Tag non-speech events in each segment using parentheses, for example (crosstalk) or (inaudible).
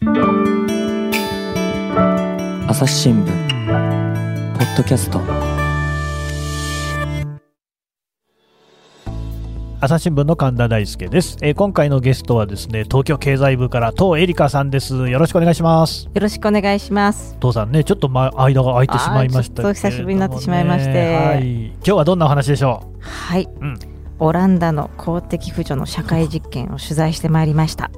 朝日新聞ポッドキャスト。朝日新聞の神田大輔です、えー今回のゲストはですね東京経済部から東恵梨香さんです。よろしくお願いします。よろしくお願いします。父さんねちょっと、ま、間が空いてしまいましたけ久しぶりになってしまいまして。はい、今日はどんなお話でしょはい、うん。オランダの公的扶助の社会実験を取材してまいりました。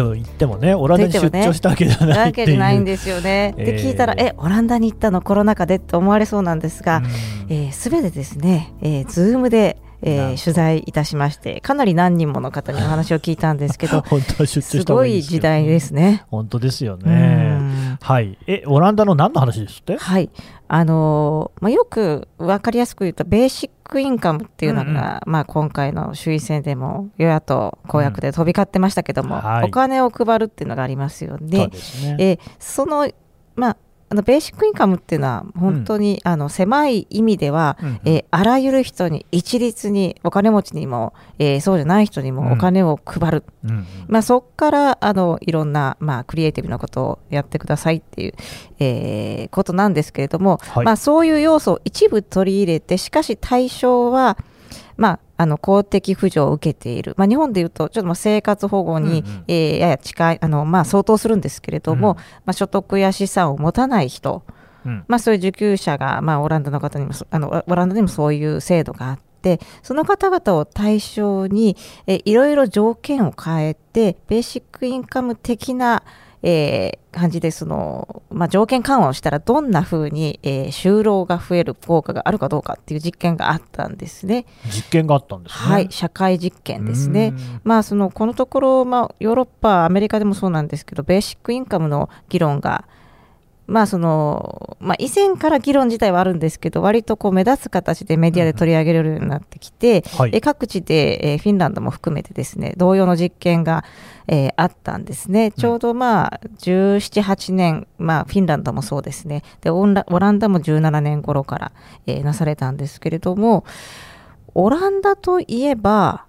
うでも言ってもねオランダに出張したわけじゃないわっていう。けじゃないんですよね。でえー聞いたら、え、オランダに行ったのコロナ禍でって思われそうなんですが、うん。えーすべてですね、えー、ズームで、えー取材いたしまして、かなり何人もの方にお話を聞いたんですけど、(laughs) 本当は出張すした方ごがい時代ですね。本当ですようねん。はい。えオランダの何の話ですってはい、あのーまあ、よく分かりやすく言うとベーシックインカムっていうのが、まあ、今回の衆院選でも与野党公約で飛び交ってましたけども、うん。はい。お金を配るっていうのがありますよそうね。ですね。えーそのまああのベーシックインカムっていうのは本当に、あの狭い意味では、うんうん。えーあらゆる人に一律にお金持ちにも、えーそうじゃない人にもお金を配る、うんうん。まあ、そこからあのいろんな、まあ、クリエイティブなことをやってくださいっていう、えーことなんですけれども、はい。まあ、そういう要素を一部取り入れてしかし対象は、まあ、あの公的扶助を受けている、まあ、日本でいうとちょっとまあ生活保護に、うんうん。えーやや近いあの、まあ、相当するんですけれども、うんまあ、所得や資産を持たない人、うん。まあ、そういう受給者が、まあ、オランダの方にもそあのオランダにもそういう制度があってその方々を対象にえいろいろ条件を変えてベーシックインカム的な、えー感じでその、まあ、条件緩和をしたらどんなふうに、えー就労が増える効果があるかどうかっていう実験があったんですね。実験があったんですねはい、社会実験ですね。うんまあ、そのこのところ、まあ、ヨーロッパ、アメリカでもそうなんですけど、ベーシックインカムの議論が、まあそのまあ、以前から議論自体はあるんですけど、割とこう目立つ形でメディアで取り上げられるようになってきて、はい。え各地で、えーフィンランドも含めてですね同様の実験が、えーあったんですね、ちょうどまあ17、8年、まあ、フィンランドもそうですね、でオンラオランダも17年頃から、えーなされたんですけれども、オランダといえば、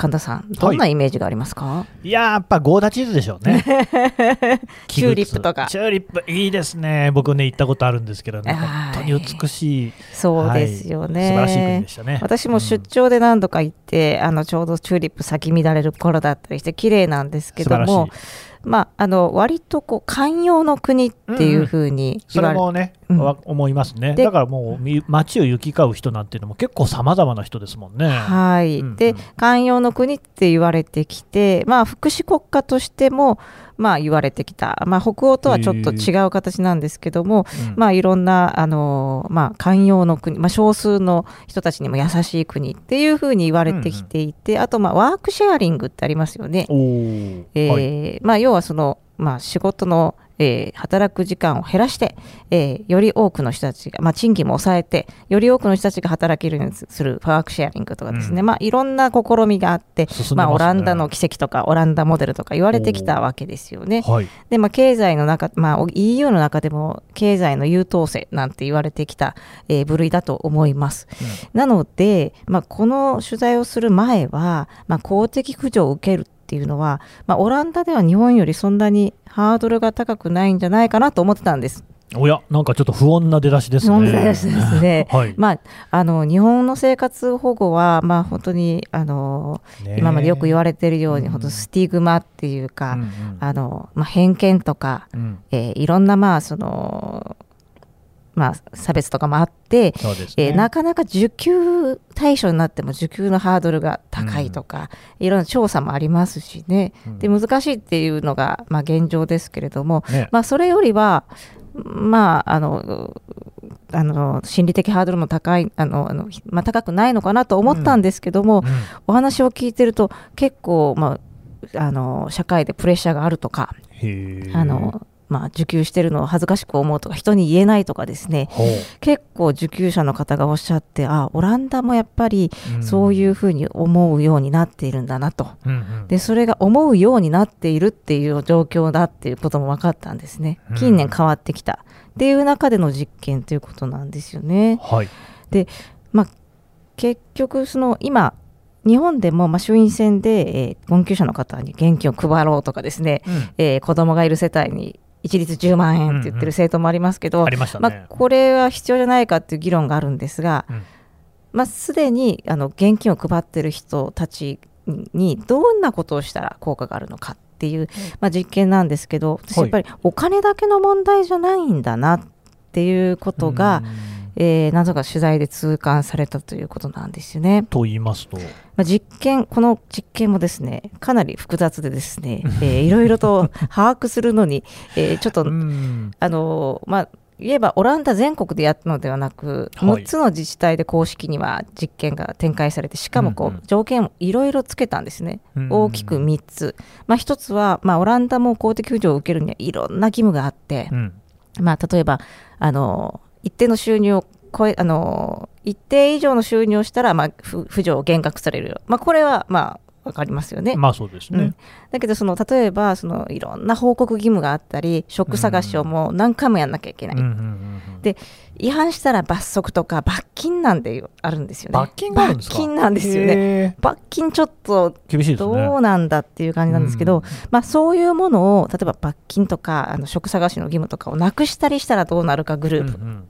神田さん、どんなイメージがありますか、いやーやっぱゴーダチーズでしょうね。(laughs) チューリップとか。チューリップいいですね。僕ね行ったことあるんですけどね。はい。本当に美しい。そうですよね。はい素晴らしい国でしたね。私も出張で何度か行って、あのちょうどチューリップ咲き乱れる頃だったりして綺麗なんですけど素晴もらしいまああの割とこう寛容の国っていうふうにそ言われ、れもね、うん。わ思いますね。でだからもうみ街を行き交う人なんていうのも結構さまざまな人ですもんね。はい、うんうん。で寛容の国って言われてきて、まあ、福祉国家としても、まあ、言われてきた、まあ、北欧とはちょっと違う形なんですけども、うん。まあ、いろんな、あのまあ、寛容の国、まあ、少数の人たちにも優しい国っていうふうに言われてきていて、あと、まあ、ワークシェアリングってありますよね。えーはい。まあ、要はその、まあ、仕事の、えー働く時間を減らして、えーより多くの人たちが、まあ、賃金も抑えてより多くの人たちが働けるようにするワークシェアリングとかですね、うん。まあ、いろんな試みがあって、まあ、進んでますね。オランダの奇跡とかオランダモデルとか言われてきたわけですよね。はい。で、まあ、経済の中、まあ、EU の中でも経済の優等生なんて言われてきた、えー部類だと思います。なので、まあ、この取材をする前は、まあ、公的扶助を受けるっていうのは、まあ、オランダでは日本よりそんなにハードルが高くないんじゃないかなと思ってたんです。おやなんかちょっと不穏な出だしですね。日本でですね。(laughs) はい、まあ、あの日本の生活保護は、まあ、本当にあのね今までよく言われているように、うん。本当スティグマっていうか、うんうん。あのまあ、偏見とか、うん。えーいろんな、まあそのまあ、差別とかもあって、ね。えーなかなか受給対象になっても受給のハードルが高いとか、いろんな調査もありますしね、うん。で難しいっていうのが、まあ、現状ですけれども、ね。まあ、それよりは、まあ、あのあの心理的ハードルも高いあのあの、まあ、高くないのかなと思ったんですけども、うん。お話を聞いてると結構、まあ、あの社会でプレッシャーがあるとかあの、まあ、受給してるのを恥ずかしく思うとか人に言えないとかですね。結構受給者の方がおっしゃってあオランダもやっぱりうん。そういうふうに思うようになっているんだなと。うんうん。でそれが思うようになっているっていう状況だっていうことも分かったんですね。うん。近年変わってきた。っていう中での実験ということなんですよね。はい。まあ、結局その今、日本でも、まあ、衆院選で、えー、困窮者の方に現金を配ろうとかですね、うん。えー、子供がいる世帯に一律10万円って言ってる政党もありますけど、まこれは必要じゃないかっていう議論があるんですが、うん。まあ、すでにあの現金を配ってる人たちにどんなことをしたら効果があるのかっていう、まあ、実験なんですけど私やっぱりお金だけの問題じゃないんだなっていうことが、えー、謎が取材で痛感されたということなんですよね。と言いますと、まあ、実験この実験もですねかなり複雑でですね、(laughs) えー、いろいろと把握するのに、えー、ちょっとあのまあ言えばオランダ全国でやったのではなく、はい、6つの自治体で公式には実験が展開されてしかもこう、条件をいろいろつけたんですね、うんうん、大きく3つ、まあ、1つは、まあ、オランダも公的扶助を受けるにはいろんな義務があって、うん、まあ、例えばあの一定の収入を超えあの一定以上の収入をしたら、まあ、扶助を減額される、まあ、これは、まあ、分かりますよね。まあそうですね。うん、だけどその例えばそのいろんな報告義務があったり職探しをもう何回もやんなきゃいけない。で違反したら罰則とか罰金なんてあるんですよね。罰金罰金なんですよね。罰金ちょっとどうなんだっていう感じなんですけど、ね、まあ、そういうものを例えば罰金とかあの職探しの義務とかをなくしたりしたらどうなるかグループ。うんうん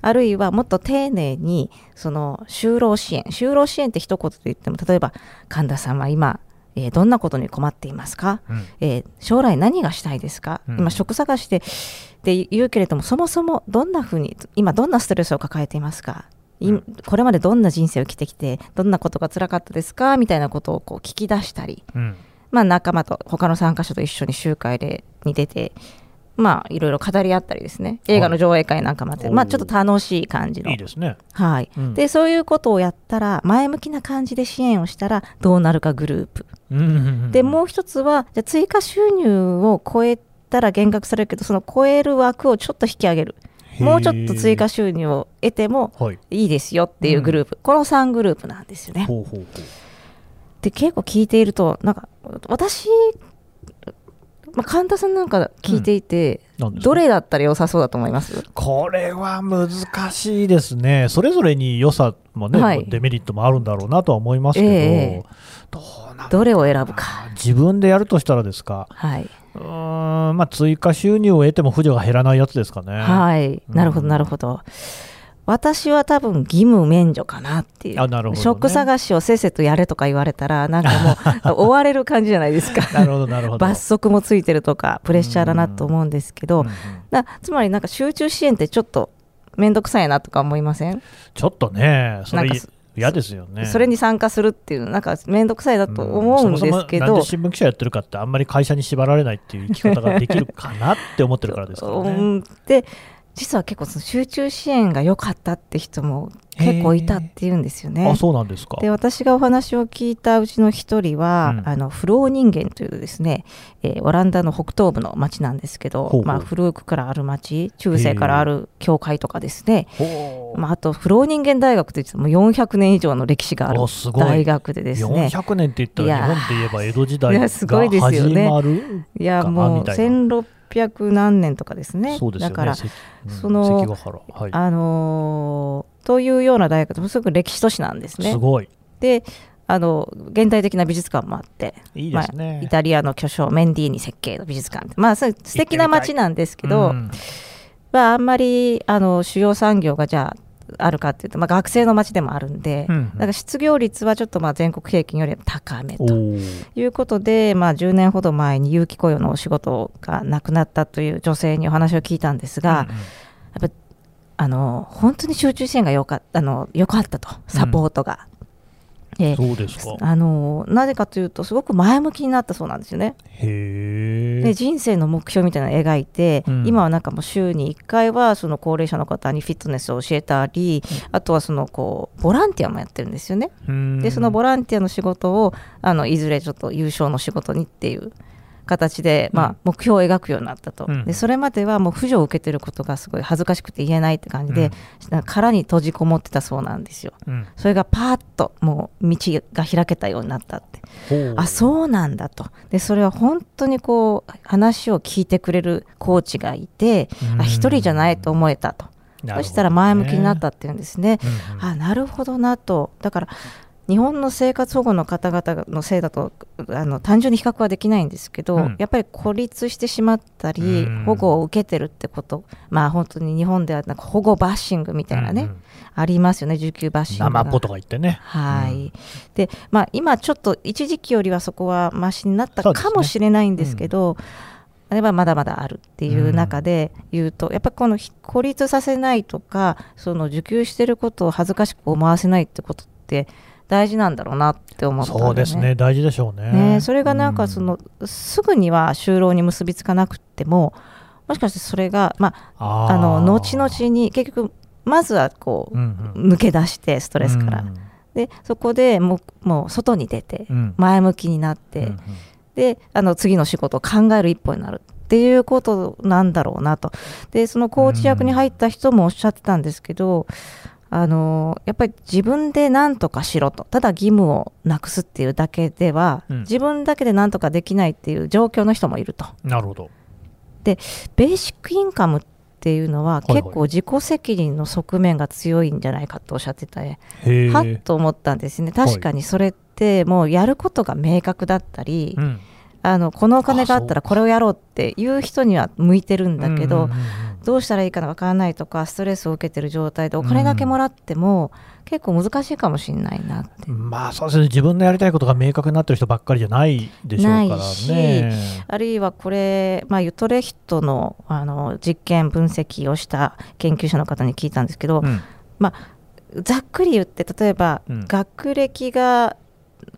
あるいはもっと丁寧にその就労支援就労支援って一言で言っても例えば神田さんは今えー、どんなことに困っていますか、うん、えー、将来何がしたいですか、うん、今職探してって言うけれどもそもそもどんなふうに今どんなストレスを抱えていますか、うん、これまでどんな人生を生きてきてどんなことが辛かったですか？みたいなことをこう聞き出したり、まあ、仲間と他の参加者と一緒に集会でに出てまあ、いろいろ語り合ったりですね、映画の上映会なんかもあって、はい、まあ、ちょっと楽しい感じの。いいですね。はい、うん、で、そういうことをやったら、前向きな感じで支援をしたら、どうなるかグループ。で、もう一つは、じゃ追加収入を超えたら減額されるけど、その超える枠をちょっと引き上げる。もうちょっと追加収入を得てもいいですよっていうグループ、はいうん、この3グループなんですよね。ほうほうほうで結構聞いているとなんか私まあ、神田さんなんか聞いていて、うん、どれだったら良さそうだと思います？これは難しいですね、それぞれに良さもね、はい、デメリットもあるんだろうなとは思いますけど、えー、どうなどれを選ぶか。自分でやるとしたらですか、はい、うんまあ、追加収入を得ても扶助が減らないやつですかね。はい、なるほど、なるほど。私は多分義務免除かなっていう、あなるほど、ね、職探しをせっせとやれとか言われたら、なんかもう (laughs) 追われる感じじゃないですか。なるほどなるほど。罰則もついてるとか、プレッシャーだなと思うんですけど、うんうん、だつまりなんか集中支援ってちょっと面倒くさいなとか思いません？ちょっとね、それ嫌ですよね。それに参加するっていうなんか面倒くさいだと思うんですけど、うん、そもそも新聞記者やってるかってあんまり会社に縛られないっていう生き方ができるかなって思ってるからですからね。(laughs) で実は結構その集中支援が良かったって人も結構いたっていうんですよね。あそうなんですか。で私がお話を聞いたうちの一人は、うん、あのフロー人間というですね、えー、オランダの北東部の町なんですけどまあ、古くからある町中世からある教会とかですね、まあ、あとフロー人間大学といっても400年以上の歴史がある大学でですね。400年って言ったら日本で言えば江戸時代が始まるいやもう1600 600何年とかですね。すねだから、その、はい、あのー、というような大学すごく歴史都市なんですね。すごい。で、あの現代的な美術館もあっていいですね、まあ、イタリアの巨匠メンディーニ設計の美術館まあ素敵な街なんですけど、まあ、あんまりあの主要産業がじゃああるかっていうと、まあ、学生の街でもあるんで、うんうん、だから失業率はちょっとまあ全国平均より高めということで、まあ、10年ほど前に有期雇用のお仕事がなくなったという女性にお話を聞いたんですが、うんうん、やっぱあの本当に集中支援がよかったあのよかったとサポートが。えー、そうですか。あのなぜかというとすごく前向きになったそうなんですよね。で人生の目標みたいなのを描いて、うん、今はなんかもう週に1回はその高齢者の方にフィットネスを教えたり、うん、あとはそのこうボランティアもやってるんですよね。でそのボランティアの仕事をあのいずれちょっと優勝の仕事にっていう形で、まあ、目標を描くようになったと、うん、でそれまではもう扶助を受けてることがすごい恥ずかしくて言えないって感じで、うん、殻に閉じこもってたそうなんですよ、うん、それがパーッともう道が開けたようになったって。あそうなんだと。でそれは本当にこう話を聞いてくれるコーチがいて、あ一人じゃないと思えたと。そしたら前向きになったっていうんですね。うんうん、あなるほどなと。だから日本の生活保護の方々のせいだとあの単純に比較はできないんですけど、うん。やっぱり孤立してしまったり、うん。保護を受けてるってこと、まあ本当に日本ではなんか保護バッシングみたいなね、うんうん。ありますよね、受給バッシングが。生っぽとか言ってね。はい、でまあ、今、ちょっと一時期よりはそこはマシになったかもしれないんですけど、あれはまだまだあるっていう中で言うと、やっぱりこのひ孤立させないとか、その受給してることを恥ずかしく思わせないってことって大事なんだろうなって思ったんだそうですね、大事でしょうね。ね、それがなんかその、すぐには就労に結びつかなくてももしかしてそれが、まあ、あの後々に結局まずはこう、うんうん。抜け出してストレスから、でそこでもうもう外に出てうん。前向きになって、うんうん。であの次の仕事を考える一歩になるっていうことなんだろうなと。でそのコーチ役に入った人もおっしゃってたんですけど、あのやっぱり自分で何とかしろとただ義務をなくすっていうだけでは、うん。自分だけで何とかできないっていう状況の人もいると。なるほど。ベーシックインカムっていうのははいはい。結構自己責任の側面が強いんじゃないかとおっしゃってた。はっと思ったんですね。確かにそれってもうやることが明確だったり、うん。あのこのお金があったらこれをやろうっていう人には向いてるんだけど、うんうんうんどうしたらいいかわからないとかストレスを受けてる状態でお金だけもらっても、結構難しいかもしれないなって。まあそうですね、自分のやりたいことが明確になってる人ばっかりじゃないでしょうからね。あるいはこれ、まあ、ユトレヒトのあの実験分析をした研究者の方に聞いたんですけど、うんざっくり言って例えば、うん学歴が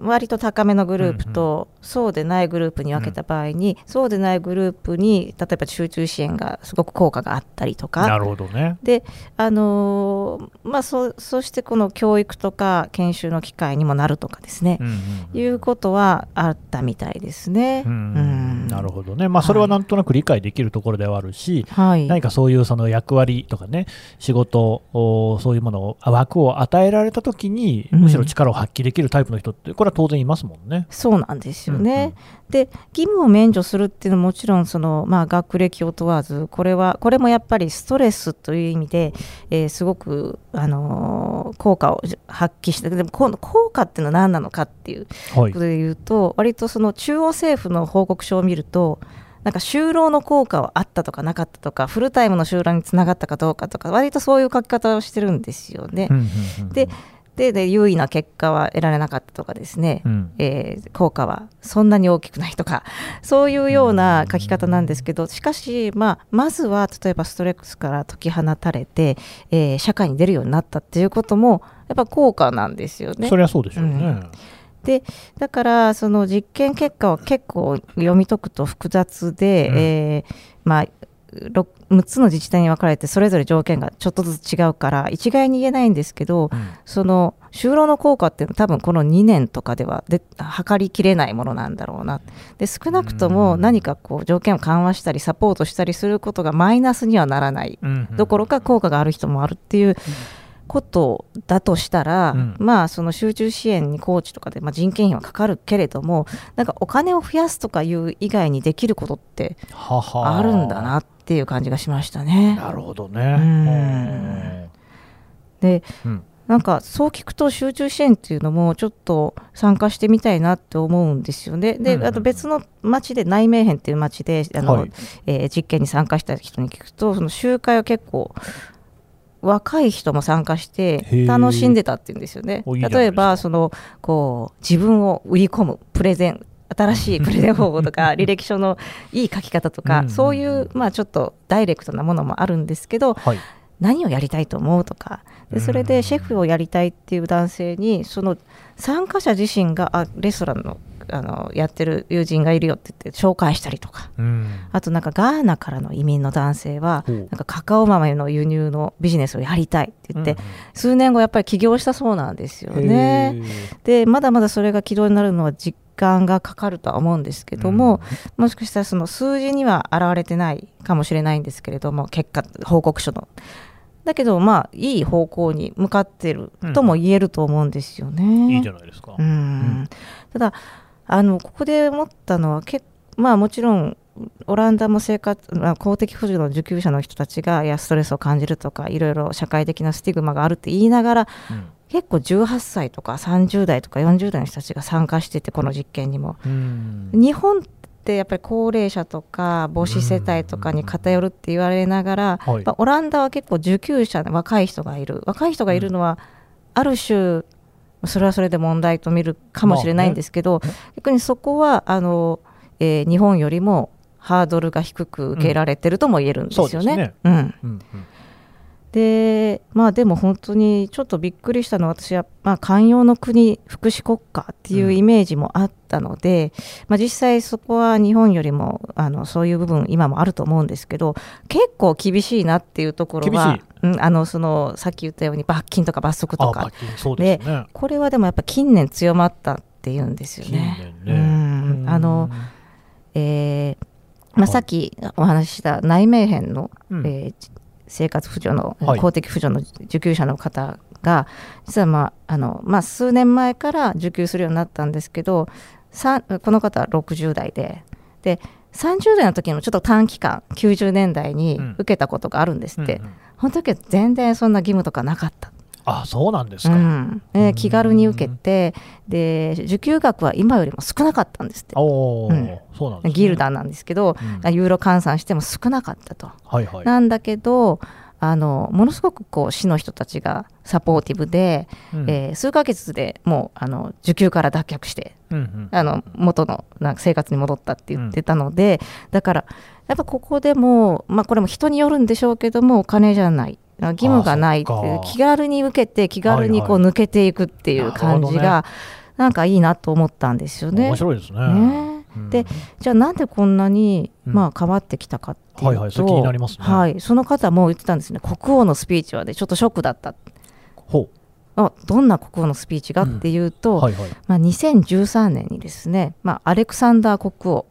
割と高めのグループと、そうでないグループに分けた場合に、そうでないグループに例えば集中支援がすごく効果があったりとか。なるほどね。であのーまあ、そそしてこの教育とか研修の機会にもなるとかですね、うんうんうん。いうことはあったみたいですね。うんうん。なるほどね、まあ、それはなんとなく理解できるところではあるし、はい、何かそういうその役割とかね、仕事、おそういうものを、あ枠を与えられたときに、うん。むしろ力を発揮できるタイプの人って、これは当然いますもんね。そうなんですよね。うんで義務を免除するっていうのはもちろんその、まあ、学歴を問わずこれはこれもやっぱりストレスという意味で、えーすごく、あのー効果を発揮してでもこの効果っていうのは何なのかっていうはいこと。で言うと割とその中央政府の報告書を見るとなんか就労の効果はあったとかなかったとかフルタイムの就労につながったかどうかとか割とそういう書き方をしてるんですよね。うんうんうんででで優位な結果は得られなかったとかですね、うん。えー効果はそんなに大きくないとか (laughs) そういうような書き方なんですけどしかし、まあ、まずは例えばストレスから解き放たれて、えー社会に出るようになったっていうこともやっぱ効果なんですよね。そ。りゃそうでしょうね。うん。でだからその実験結果は結構読み解くと複雑で、うん。えーまあろ6つの自治体に分かれてそれぞれ条件がちょっとずつ違うから一概に言えないんですけど、うん。その就労の効果っていうのは多分この2年とかではで測りきれないものなんだろうな。で少なくともうん。何かこう条件を緩和したりサポートしたりすることがマイナスにはならない。どころか効果がある人もあるっていうことだとしたら、うん。まあその集中支援にコーチとかで、まあ、人件費はかかるけれどもなんかお金を増やすとかいう以外にできることってははあるんだなっていう感じがしましたね。なるほどうんね。でうんなんかそう聞くと集中支援っていうのもちょっと参加してみたいなって思うんですよね。で、うんあと別の町で内名編っていう町であの、はいえー実験に参加した人に聞くとその集会は結構若い人も参加して楽しんでたっていうんですよね。例えばそのこう自分を売り込むプレゼン新しいプレゼン方法とか (laughs) 履歴書のいい書き方とか、そういう、まあ、ちょっとダイレクトなものもあるんですけどはい。何をやりたいと思うとかでそれうんでシェフをやりたいっていう男性にその参加者自身があレストランのあのやってる友人がいるよって言って紹介したりとかうん。あとなんかガーナからの移民の男性はなんかカカオ豆の輸入のビジネスをやりたいって言って、うん数年後やっぱり起業したそうなんですよね。でまだまだそれが軌道になるのは時間がかかるとは思うんですけども、もしかしたらその数字には現れてないかもしれないんですけれども結果報告書の。だけどまあいい方向に向かってるとも言えると思うんですよね。いいじゃないですか。うんんただあのここで思ったのはけまあもちろんオランダも生活まあ公的扶助の受給者の人たちがいやストレスを感じるとかいろいろ社会的なスティグマがあるって言いながらうん結構18歳とか30代とか40代の人たちが参加しててこの実験にも。うん。日本ってやっぱり高齢者とか母子世帯とかに偏るって言われながら、はい。オランダは結構受給者で若い人がいる。若い人がいるのはある種それはそれで問題と見るかもしれないんですけど、まあね逆にそこはあの、えー日本よりもハードルが低く受けられてるとも言えるんですよね。そうですね。うん。うんうんでまあでも本当にちょっとびっくりしたのは私は、まあ、寛容の国福祉国家っていうイメージもあったので、まあ、実際そこは日本よりもあのそういう部分今もあると思うんですけど結構厳しいなっていうところはうん、あのそのさっき言ったように罰金とか罰則あとか。罰金そうですね。これはでもやっぱ近年強まったっていうんですよ近ね。年ね。うんあのえーまあ、はいさっきお話しした内名片のうん。えー生活扶助の、はい。公的扶助の受給者の方が実は、まああのまあ、数年前から受給するようになったんですけどさこの方は60代でで30代の時にもちょっと短期間90年代にうん。受けたことがあるんですって、うんうん。その時は全然そんな義務とかなかった。あそうなんですうか、んえー気軽に受けてで受給額は今よりも少なかったんですって。うん。そうなんです、ね、ギルダなんですけど、うん。ユーロ換算しても少なかったと。はいはい。なんだけどあのものすごくこう市の人たちがサポーティブで、うん。えー数ヶ月でもうあの受給から脱却してうんうん。あの元のなんか生活に戻ったって言ってたので、だからやっぱここでも、まあ、これも人によるんでしょうけどもお金じゃない義務がないってあそっか。気軽に受けて気軽にこうはい抜けていくっていう感じが、なんかいいなと思ったんですよね。面。白いですね。ね。うん。でじゃあなんでこんなに、うん。まあ、変わってきたかっていうと、はいはいそれ気になりますね。はいその方も言ってたんですね。国王のスピーチはでちょっとショックだった。ほあどんな国王のスピーチがっていうと、うはいはい。まあ、2013年にですね、まあ、アレクサンダー国王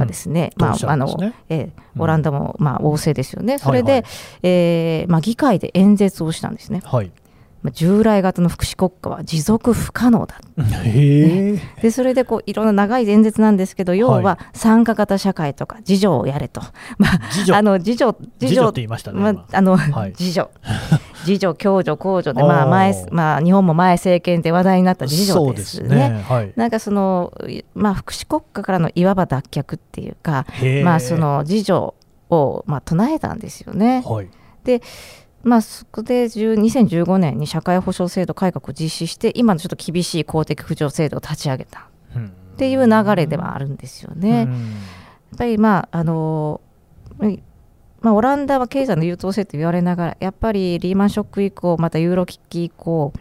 がですね、どうしまああのえオランダも、まあ、王政ですよね、それで、はいえーまあ、議会で演説をしたんですね、はい。まあ、従来型の福祉国家は持続不可能だ。(laughs) へえ。でそれでこういろんな長い演説なんですけど要はは参加型社会とか自助をやれと、まあ、次女あの自助次女って言いましたね、ま今。あ、あの、はい。自助 (laughs) 自助共助公助で、まあ前まあ、日本も前政権で話題になった自助そうですね。ですね。はい。なんかその、まあ、福祉国家からのいわば脱却っていうか、まあ、その自助を、まあ、唱えたんですよね。はい。まあ、そこで10 2015年に社会保障制度改革を実施して今のちょっと厳しい公的扶助制度を立ち上げた。っっていう流れではあるんですよね。やっぱりまああのまあ、オランダは経済の優等生と言われながらやっぱりリーマンショック以降またユーロ危機以降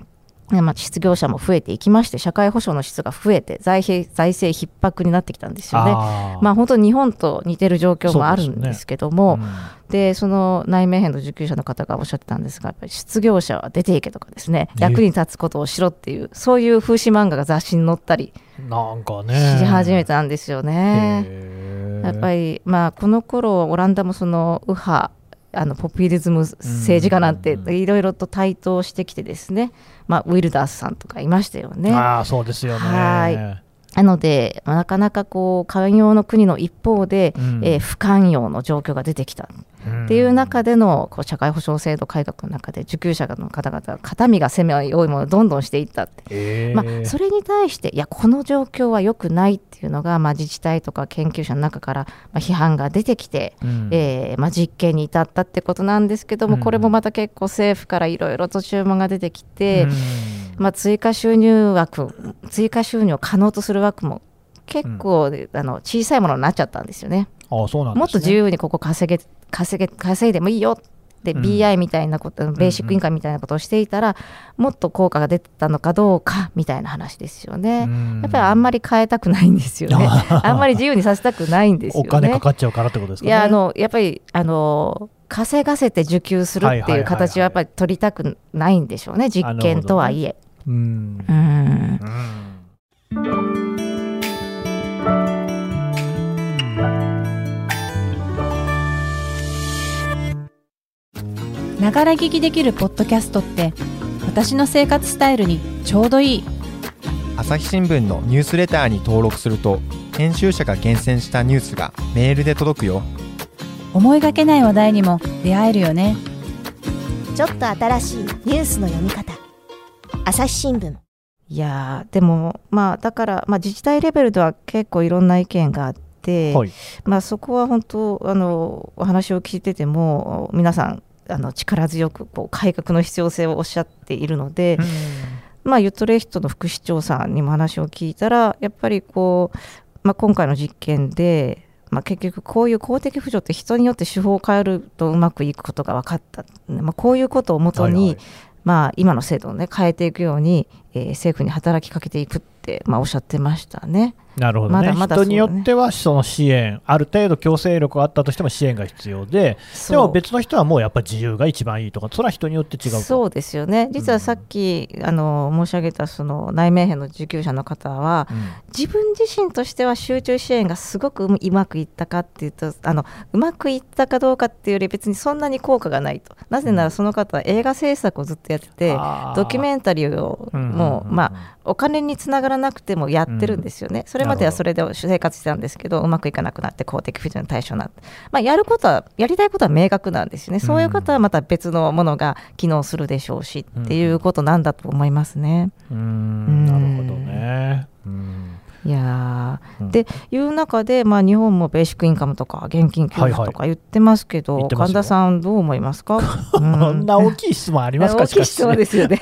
まあ、失業者も増えていきまして社会保障の質が増えて財政財政逼迫になってきたんですよね。あー。まあ、本当に日本と似てる状況もあるんですけども、うん。でその内面変の受給者の方がおっしゃってたんですがやっぱり失業者は出ていけとかですねえ役に立つことをしろっていうそういう風刺漫画が雑誌に載ったりなんかね。し始めたんですよね。やっぱり、まあ、この頃オランダもその右派あのポピュリズム政治家なんてうん。いろいろと台頭してきてですね、まあ、ウィルダースさんとかいましたよね。ああそうですよね。はい。なので、まあなかなかこう寛容の国の一方で、うん。えー不寛容の状況が出てきたっていう中でのこう社会保障制度改革の中で受給者の方々が肩身が狭い多いものをどんどんしていったって、へーまあ、それに対していやこの状況は良くないっていうのが、まあ、自治体とか研究者の中から、まあ、批判が出てきて、うん。えーまあ、実験に至ったってことなんですけども、うん。これもまた結構政府からいろいろと注文が出てきて、うん。まあ、追加収入枠追加収入を可能とする枠も結構、あの小さいものになっちゃったんですよね。あそうなんね。もっと自由にここ稼げ稼げ稼いでもいいよで、うん。BI みたいなことベーシックインカムみたいなことをしていたら、もっと効果が出てたのかどうかみたいな話ですよね。うん。やっぱりあんまり変えたくないんですよね。(laughs) あんまり自由にさせたくないんですよおね。金かかっちゃうからってことですかね。いやあのやっぱりあの稼がせて受給するっていう形はやっぱり取りたくないんでしょうね。実験とはいえ。うん。うんながら聞きできるポッドキャストって私の生活スタイルにちょうどいい。朝日新聞のニュースレターに登録すると編集者が厳選したニュースがメールで届くよ。思いがけない話題にも出会えるよね。ちょっと新しいニュースの読み方。朝日新聞。いやーでもまあだから、まあ、自治体レベルでは結構いろんな意見があって、はい。まあ、そこは本当あのお話を聞いてても皆さんあの力強くこう改革の必要性をおっしゃっているので、まあ、ユトレヒトの副市長さんにも話を聞いたらやっぱりこう、まあ、今回の実験で、まあ、結局こういう公的扶助って人によって手法を変えるとうまくいくことが分かった、まあ、こういうことをもとに、はいはい。まあ、今の制度を、ね、変えていくように、えー政府に働きかけていくって、まあ、おっしゃってましたね。なるほどね。まだ人によってはその支援、ある程度強制力があったとしても支援が必要で、でも別の人はもうやっぱり自由が一番いいとか、それは人によって違うと。そうですよね。実はさっき、あの申し上げたその内面編の受給者の方は、うん。自分自身としては集中支援がすごくううまくいったかっていうとあのうまくいったかどうかっていうより別にそんなに効果がないと。なぜならその方は映画制作をずっとやってて、ドキュメンタリーをもう、まあお金につながらなくてもやってるんですよね、それまではそれで生活してたんですけどうまくいかなくなって公的扶助の対象になって、まあ、やることはやりたいことは明確なんですよね。そういう方はまた別のものが機能するでしょうし、っていうことなんだと思いますね。うーん。なるほどね。うんいやー。うん。でいう中で、まあ、日本もベーシックインカムとか現金給付とか言ってますけど、言ってますよ。神田さんどう思いますか、(laughs) うんこん。な大きい質問ありますか、(laughs) 大きい質問ですよね。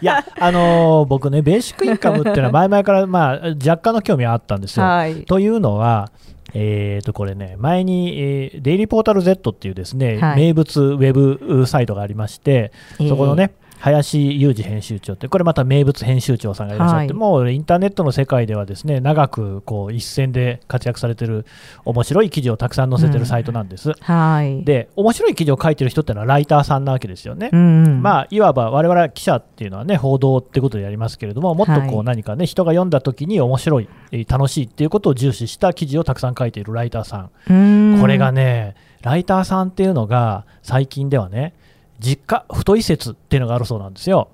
いや、(laughs) あのー僕ね、ベーシックインカムっていうのは前々から、まあ、若干の興味はあったんですよ。はい。というのは、えー、とこれね、前に、えーデイリーポータル Z っていうですね、はい。名物ウェブサイトがありまして、そこのね、林裕二編集長って、これまた名物編集長さんがい。らっしゃって、はいもうインターネットの世界ではですね長くこう一線で活躍されてる面白い記事をたくさん載せてるサイトなんです。はい。で、面白い記事を書いてる人ってのはライターさんなわけですよね。うんうん。まあ、いわば我々記者っていうのはね報道ってことでやりますけれどももっとこはい。う何かね、人が読んだ時に面白いえー楽しいっていうことを重視した記事をたくさん書いているライターさん、うん。これがねライターさんっていうのが最近ではね実家太い説っていうのがあるそうなんですよ。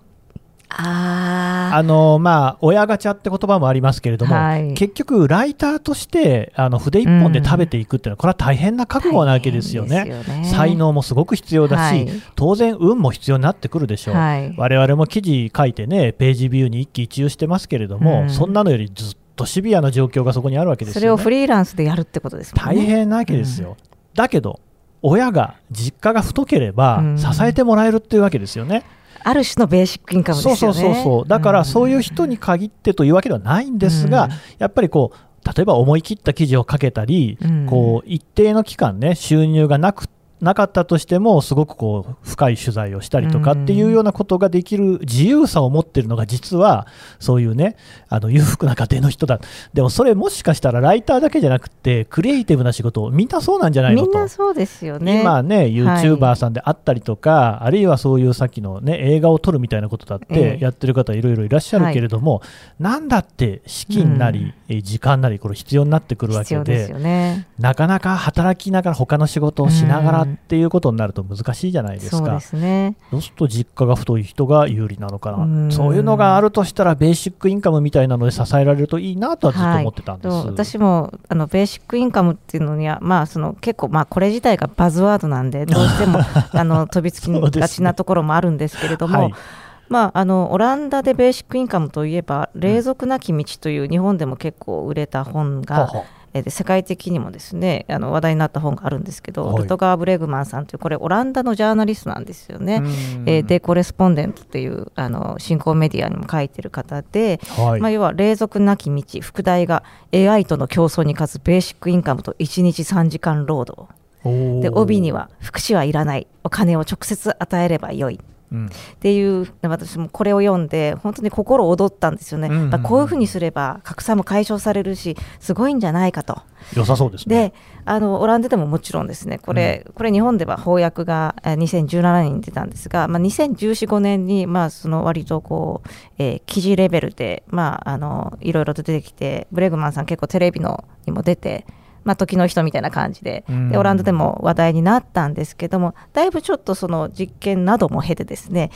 ああのまあ親ガチャって言葉もありますけれども、はい。結局ライターとしてあの筆一本で食べていくっていうのはこれは大変な覚悟なわけですよね。ね。才能もすごく必要だし、はい。当然運も必要になってくるでしょう、はい。我々も記事書いてねページビューに一喜一憂してますけれども、うんそんなのよりずっとシビアな状況がそこにあるわけですよ、ね、それをフリーランスでやるってことですね。大変なわけですよ、だけど親が実家が太ければうん。支えてもらえるっていうわけですよね、ある種のベーシックインカムですよね。そうそうそうそう。だからそういう人に限ってというわけではないんですが、うん。やっぱりこう例えば思い切った記事を書けたり、うん。こう一定の期間ね収入がなくなかったとしてもすごくこう深い取材をしたりとかっていうようなことができる自由さを持ってるのが実はそういうねあの裕福な家庭の人だ。でもそれもしかしたらライターだけじゃなくてクリエイティブな仕事をみんなそうなんじゃないのみんとなそうですよね。今ね、YouTuber さんであったりとか、あるいはそういうさっきのね、映画を撮るみたいなことだっええ。てやってる方いろいろいらっしゃるけれども、なんだって資金なり、時間なり、これ必要になってくるわけで、ね。なかなか働きながら他の仕事をしながらっていうことになると難しいじゃないですか。そうですねそうすると実家が太い人が有利なのかな、そういうのがあるとしたら、ベーシックインカムみたいなので支えられるといいなとはずっと思ってたんです。はい私もあのベーシックインカムっていうのには、まあ、その結構、まあ、これ自体がバズワードなんでどうしてもあの飛びつきがちなところもあるんですけれども、まあ、あのオランダでベーシックインカムといえば「霊俗なき道」という日本でも結構売れた本が、うほうえーで世界的にもですねあの話題になった本があるんですけど、はい。ルトガー・ブレグマンさんというこれオランダのジャーナリストなんですよね。うん。えーでコレスポンデントっていうあの新興メディアにも書いてる方で、はい。まあ、要は霊俗なき道副題が AI との競争に勝つベーシックインカムと1日3時間労働。で帯には福祉はいらないお金を直接与えればよい。うんっていう私もこれを読んで本当に心躍ったんですよね、うんうんこういうふうにすれば格差も解消されるしすごいんじゃないかと。良さそうですね。であのオランダでももちろんですね。これ,、これ日本では翻訳がえー2017年に出たんですが、まあ、201415年に、まあ、その割とこう、えー記事レベルで、まあ、あのいろいろと出てきてブレグマンさん結構テレビのにも出て、まあ、時の人みたいな感じで。うん。でオランダでも話題になったんですけどもだいぶちょっとその実験なども経てですね、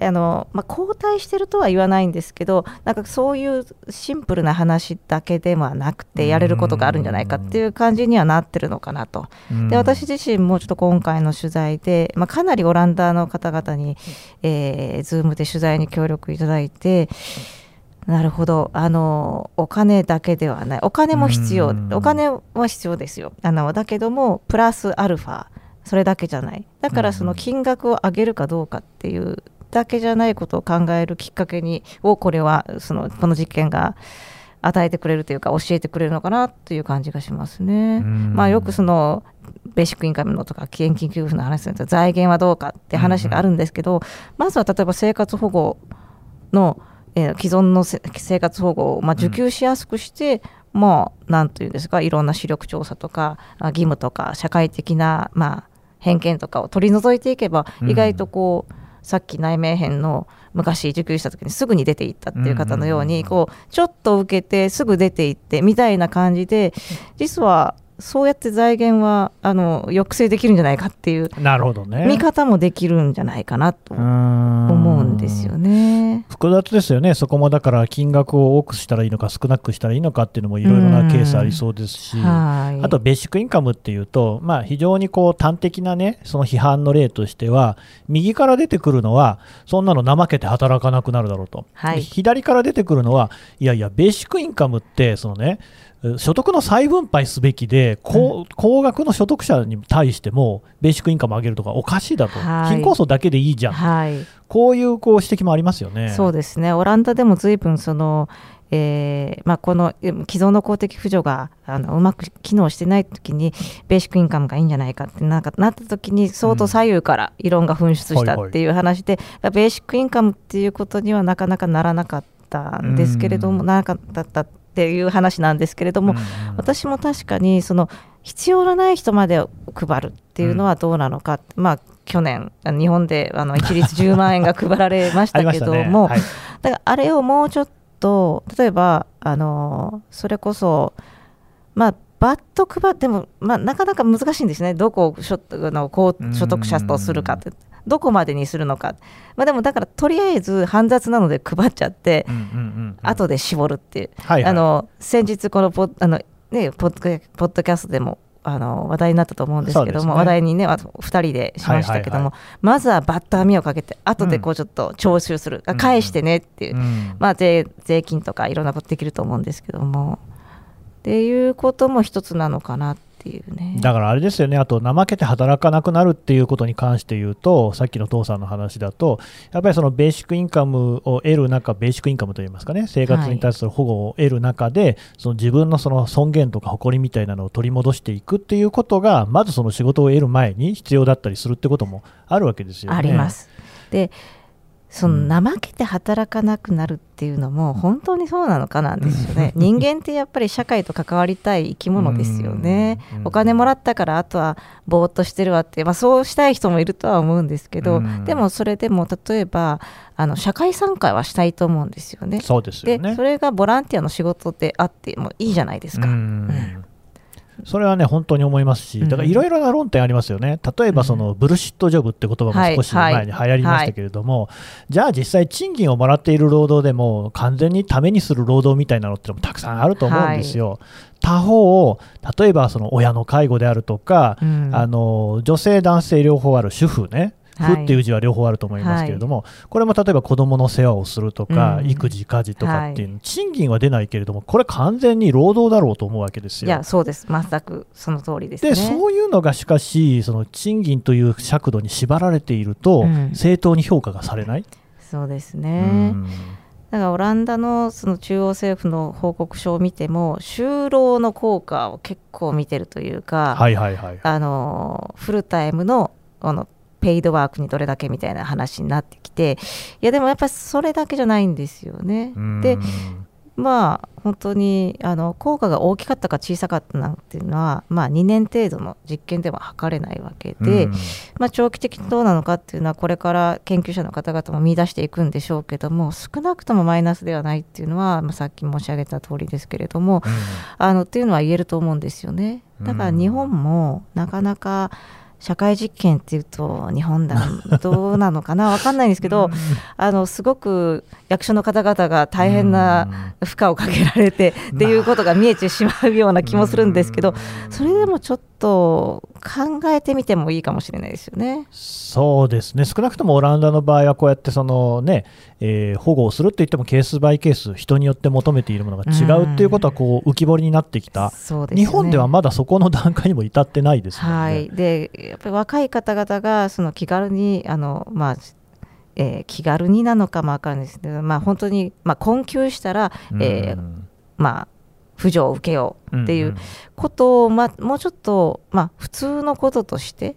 あのまあ、後退してるとは言わないんですけどなんかそういうシンプルな話だけではなくてやれることがあるんじゃないかっていう感じにはなってるのかなと。で私自身もちょっと今回の取材で、まあ、かなりオランダの方々に、えー、Zoom で取材に協力いただいてなるほど。あのお金だけではない。お金も必要。うん。お金は必要ですよ。あのだけどもプラスアルファ。それだけじゃない。だからその金額を上げるかどうかっていうだけじゃないことを考えるきっかけにをこれはそのこの実験が与えてくれるというか教えてくれるのかなという感じがしますね。まあ、よくそのベーシックインカムのとか現金給付の話すると財源はどうかって話があるんですけど、まずは例えば生活保護の、えー既存のせ生活保護を、まあ、受給しやすくして、まあなんというんですかいろんな視力調査とかあ義務とか社会的な、まあ、偏見とかを取り除いていけばうん。意外とこう、さっき内面編の昔受給した時にすぐに出ていったっていう方のように、うんこうちょっと受けてすぐ出ていってみたいな感じで実はそうやって財源はあの抑制できるんじゃないかっていうなるほどね。見方もできるんじゃないかなと思思うんですよね。複雑ですよね、そこもだから金額を多くしたらいいのか、少なくしたらいいのかっていうのもいろいろなケースありそうですし、はい。あとベーシックインカムっていうと、まあ、非常にこう端的なね、その批判の例としては、右から出てくるのは、そんなの怠けて働かなくなるだろうと、はい。で左から出てくるのは、いやいや、ベーシックインカムって、そのね、所得の再分配すべきで、高高額の所得者に対しても、ベーシックインカム上げるとかおかしいだと、はい。貧困層だけでいいじゃん、はい、こういうこう指摘もありますよね。そうですね、オランダでも随分その、えーまあ、このえ既存の公的扶助があのうまく機能してないときに、ベーシックインカムがいいんじゃないかってなんかなったときに、相当左右から異論が噴出したっていう話で、ベーシックインカムっていうことにはなかなかならなかったんですけれども、うん。なかったっていう話なんですけれども、うん私も確かにその必要のない人まで配るっていうのはどうなのか、まあ去年日本であの一律10万円が配られました。けども、はい。だからあれをもうちょっと例えばあのそれこそまあバッと配っても、まあ、なかなか難しいんですね、どこを所あの高所得者とするかって、どこまでにするのか、まあ、でもだからとりあえず煩雑なので配っちゃって、うんうんうんうん。後で絞るっていう、はいはい。あの先日このポッあの、ね、ポッドポッドキャストでもあの話題になったと思うんですけども、ね。話題にねあと2人でしましたけども、はいまずはバッタ網をかけて後でこうちょっと徴収する、あうん。返してねっていう、うん。まあ、税税金とかいろんなことできると思うんですけども。っていうことも一つなのかなっていうね。だからあれですよね、あと怠けて働かなくなるっていうことに関して言うと、さっきの父さんの話だと、やっぱりそのベーシックインカムを得る中、ベーシックインカムといいますかね、生活に対する保護を得る中で、その自分のその尊厳とか誇りみたいなのを取り戻していくっていうことが、まずその仕事を得る前に必要だったりするってこともあるわけですよね。ありま。す。でそうんの怠けて働かなくなるっていうのも本当にそうなのかなんですよね。(laughs) 人間ってやっぱり社会と関わりたい生き物ですよねうん。お金もらったからあとはぼーっとしてるわって、まあ、そうしたい人もいるとは思うんですけど、うんでもそれでも例えばあの社会参加はしたいと思うんですよね。そうですよでね。それがボランティアの仕事であってもいいじゃないですか。うんうんそれはね、本当に思いますし、だからいろいろな論点ありますよね、例えばそのブルシットジョブって言葉も少し前に流行りましたけれども、じゃあ実際、賃金をもらっている労働でも、完全にためにする労働みたいなのってのもたくさんあると思うんですよ。他方、例えばその親の介護であるとか、うん。あの女性、男性両方ある主婦ね、はい。婦っていう字は両方あると思いますけれども、これも例えば子どもの世話をするとか、うん。育児、家事とかっていう、賃金は出ないけれども、これ完全に労働だろうと思うわけですよ。いやそうです。全くその通りですね。でそういうのがしかしその賃金という尺度に縛られていると、うん。正当に評価がされない、そうですうね。ん。だからオランダのその中央政府の報告書を見ても就労の効果を結構見てるというか、はいはいはい。あのフルタイムのあのペイドワークにどれだけみたいな話になってきていやでもやっぱりそれだけじゃないんですよね。うんでまあ本当にあの効果が大きかったか小さかったなんていうのは、まあ、2年程度の実験では測れないわけで、うんまあ、長期的にどうなのかっていうのはこれから研究者の方々も見出していくんでしょうけども少なくともマイナスではないっていうのは、まあ、さっき申し上げた通りですけれどもあのっていうのは言えると思うんですよね。だから日本もなかなか社会実験っていうと日本だどうなのかなわかんないんですけど、あのすごく役所の方々が大変な負荷をかけられて (laughs) っていうことが見えてしまうような気もするんですけど、それでもちょっと考えてみてもいいかもしれないですよね。そうですね。少なくともオランダの場合はこうやってその、ねえー保護をするって言ってもケースバイケース人によって求めているものが違うっていうことはこう浮き彫りになってきた、ね。日本ではまだそこの段階にも至ってないですよね。はい、でやっぱり若い方々がその気軽にあの、まあえー気軽になのかもわかんないですけど、まあ、本当に、まあ、困窮したら、えーうんまあ、扶助を受けようっていうことを、まあ、もうちょっと、まあ、普通のこととして、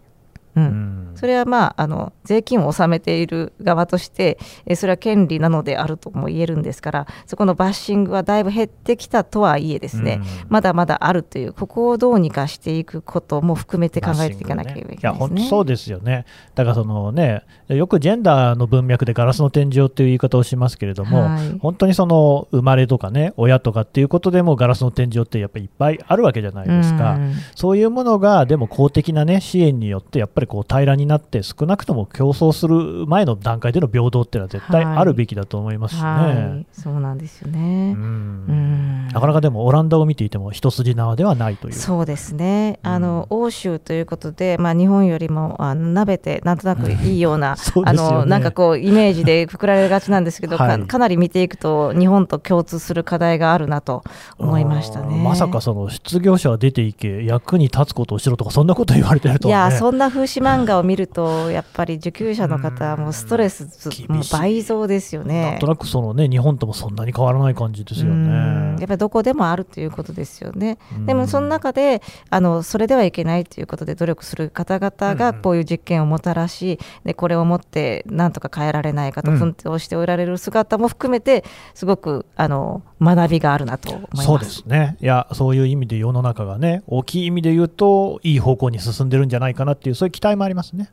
うん。うん。それは、まあ、あの税金を納めている側として、えーそれは権利なのであるとも言えるんですからそこのバッシングはだいぶ減ってきたとはいえですね、うん。まだまだあるというここをどうにかしていくことも含めて考えていかなきゃいけないですね。いや本当そうですよね、だからそのね、よくジェンダーの文脈でガラスの天井っていう言い方をしますけれども、はい。本当にその生まれとかね、親とかっていうことでもガラスの天井ってやっぱりいっぱいあるわけじゃないですか、うん。そういうものがでも公的な、ね、支援によってやっぱりこう平らになって、少なくとも競争する前の段階での平等っていうのは絶対あるべきだと思いますしね。はい、そうなんですよね。うんうんなかなかでもオランダを見ていても一筋縄ではないという。そうですね、うんあの欧州ということで、まあ、日本よりもあの鍋てなんとなくいいような、(laughs) そうねのなんかこうイメージでくくられがちなんですけど、はいかかなり見ていくと日本と共通する課題があるなと思いましたね。まさかその失業者は出ていけ役に立つことをしろとかそんなこと言われてるといはね。やそんな風刺漫画を見るとやっぱり受給者の方はもうストレスも倍増ですよね。なんとなくそのね日本ともそんなに変わらない感じですようんねやっ。ぱりどこでもあるということですよね。うんでもその中であのそれではいけないということで努力する方々がこういう実験をもたらし、でこれをもってなんとか変えられないかとうん奮闘しておられる姿も含めてすごくあの学びがあるなと思います。そうですねいやそういう意味で世の中がね大きい意味で言うといい方向に進んでるんじゃないかなっていうそういう期待もありますね。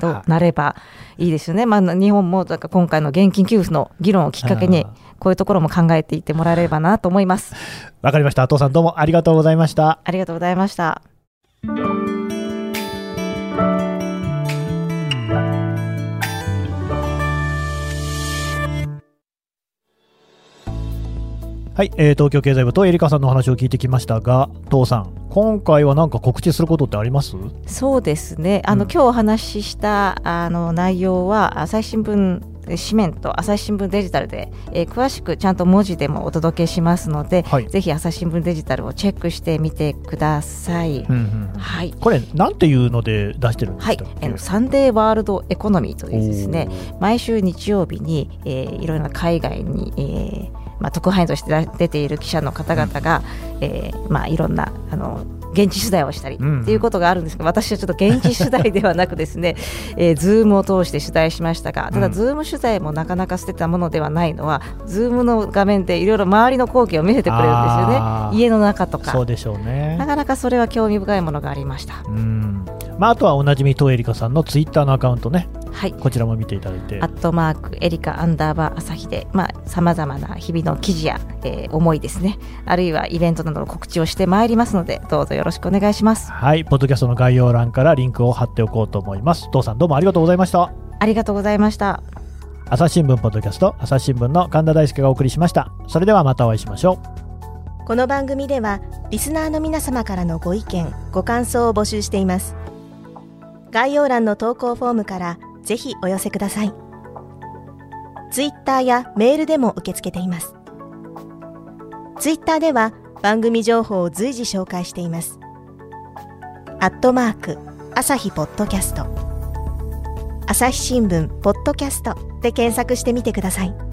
となればいいですよね。まあ日本もだから今回の現金給付の議論をきっかけにこういうところも考えていってもらえればなと思います。わかりました。父さんどうもありがとうございました。ありがとうございました。はい、えー東京経済部とエリカさんのお話を聞いてきましたが、父さん、今回は何か告知することってあります？そうですね。あの、うん。今日お話ししたあの内容は朝日新聞え紙面と朝日新聞デジタルで、えー詳しくちゃんと文字でもお届けしますので、はい。ぜひ朝日新聞デジタルをチェックしてみてください。はい。これ、なんていうので出してるんではい。したっ、け、あのサンデーワールドエコノミーというですね、毎週日曜日に、えーいろいろな海外に、えーまあ、特派員として出出ている記者の方々が、えーまあ、いろんなあの現地取材をしたりってうん。いうことがあるんですが、私はちょっと現地取材ではなくですね、(laughs) えー、ズームを通して取材しましたがただ、うん。ズーム取材もなかなか捨てたものではないのはズームの画面でいろいろ周りの光景を見せてくれるんですよね。家の中とか。そうでしょうね。な。かなかそれは興味深いものがありました。うんまあ、あとはおなじみとエリカさんのツイッターのアカウントね、はいこちらも見ていただいてア。ットマークエリカアンダーバー朝日でさまざ、まな日々の記事や、えー思いですねあるいはイベントなどの告知をしてまいりますのでどうぞよろしくお願いしますはい、ポッドキャストの概要欄からリンクを貼っておこうと思います。父さんどうもありがとうございました。ありがとうございました朝日新聞ポッドキャスト朝日新聞の神田大輔がお送りしました。それではまたお会いしましょう。この番組ではリスナーの皆様からのご意見ご感想を募集しています概要欄の投稿フォームからぜひお寄せください。ツイッターやメールでも受け付けています。ツイッターでは番組情報を随時紹介しています。アットマーク朝日ポッドキャスト。朝日新聞ポッドキャストで検索してみてください。